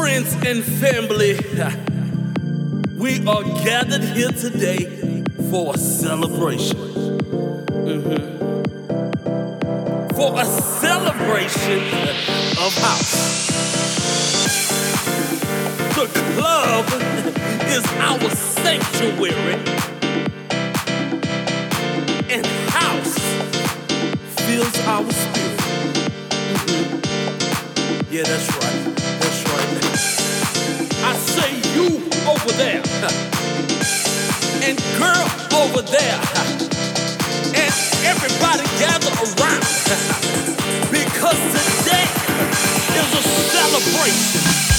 Friends and family, we are gathered here today for a celebration. Mm-hmm. For a celebration of house. The club is our sanctuary, and house fills our spirit. Mm-hmm. Yeah, that's right over there, and girl over there, and everybody gather around. Because today is a celebration.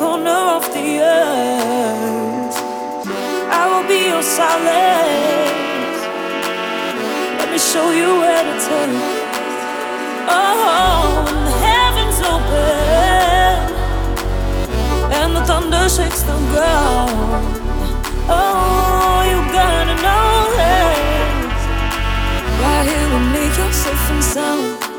corner of the earth. I will be your solace. Let me show you where to turn. Oh, when the heaven's open, and the thunder shakes the ground. Oh, you gotta know this. Right here with me, you're safe and sound.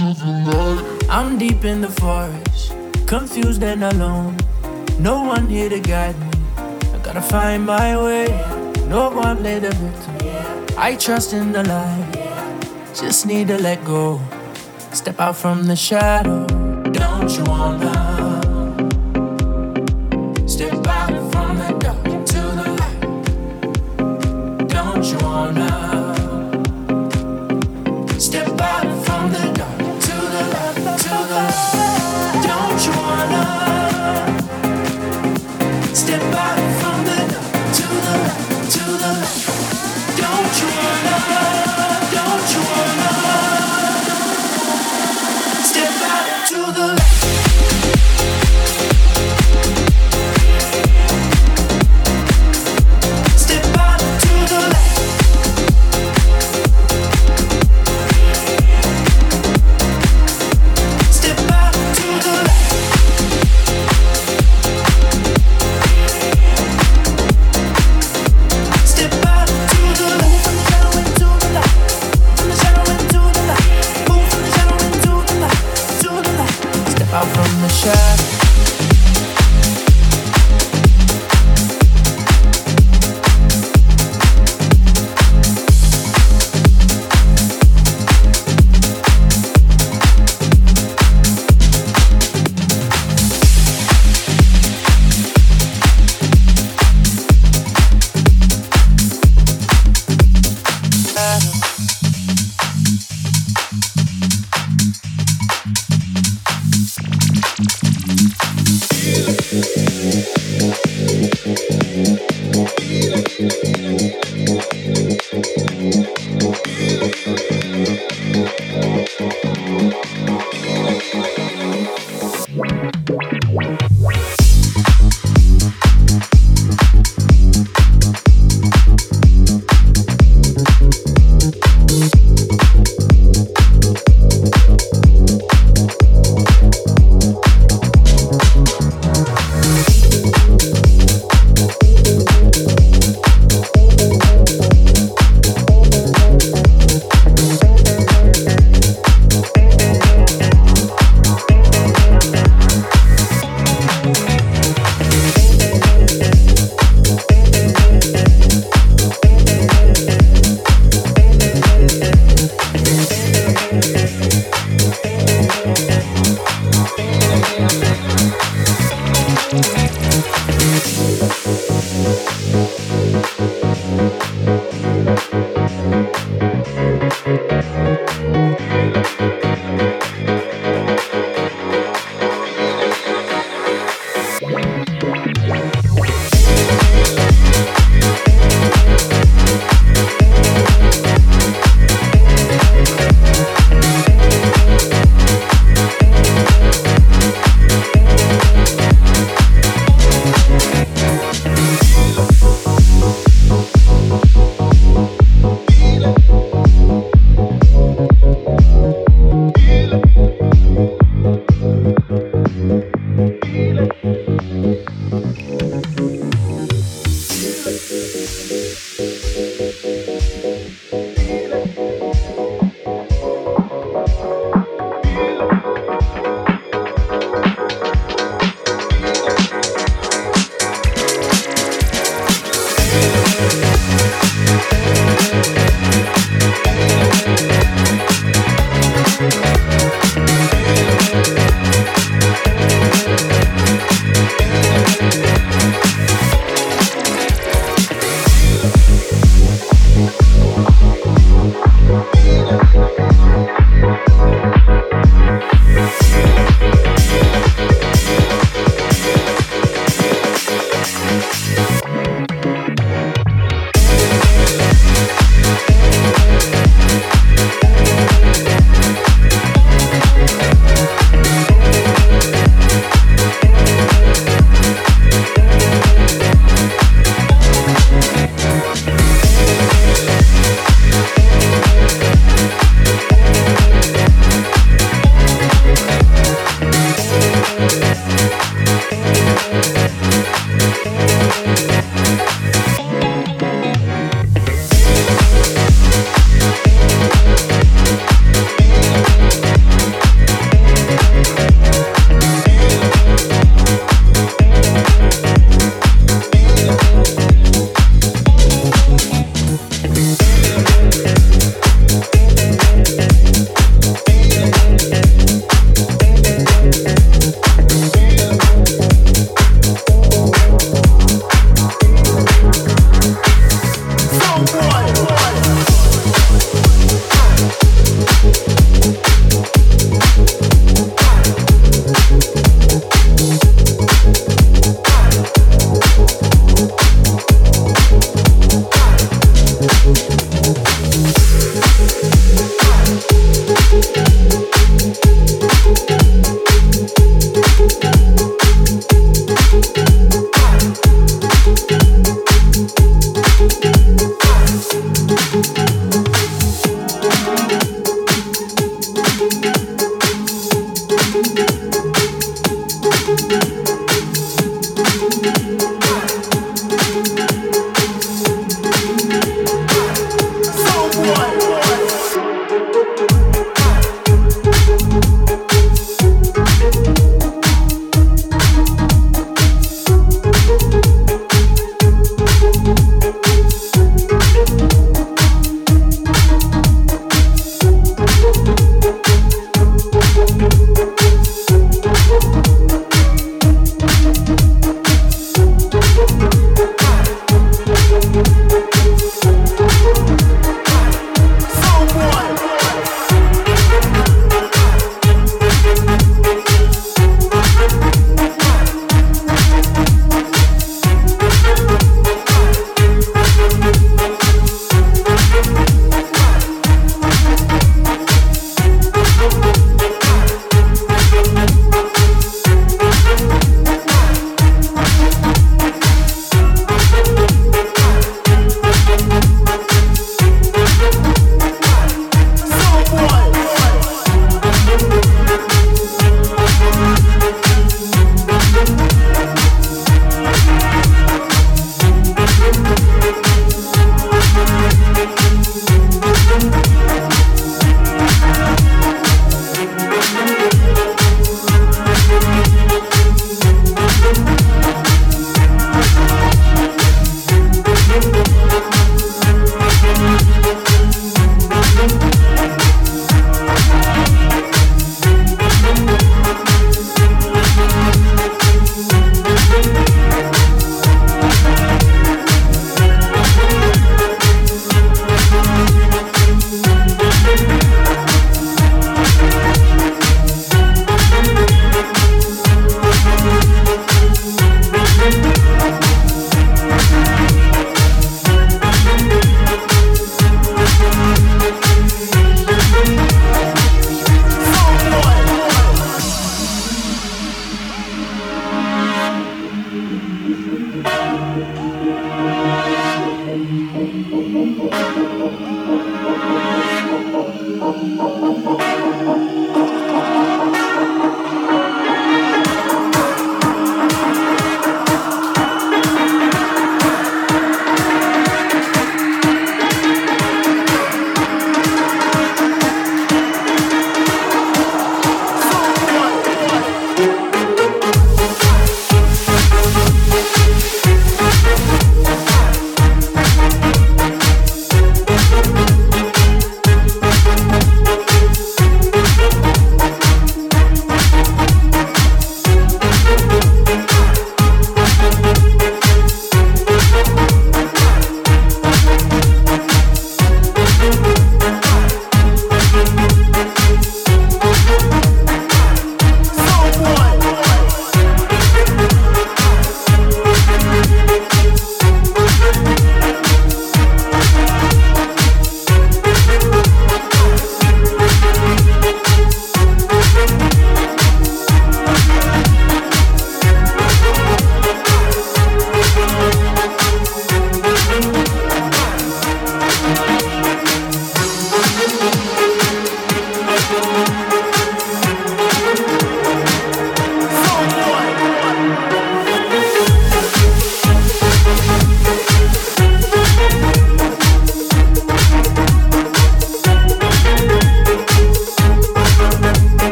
I'm deep in the forest, confused and alone. No one here to guide me. I gotta find my way. No one play the victim. I trust in the light. Just need to let go. Step out from the shadow. Don't you wanna?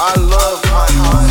I love my heart.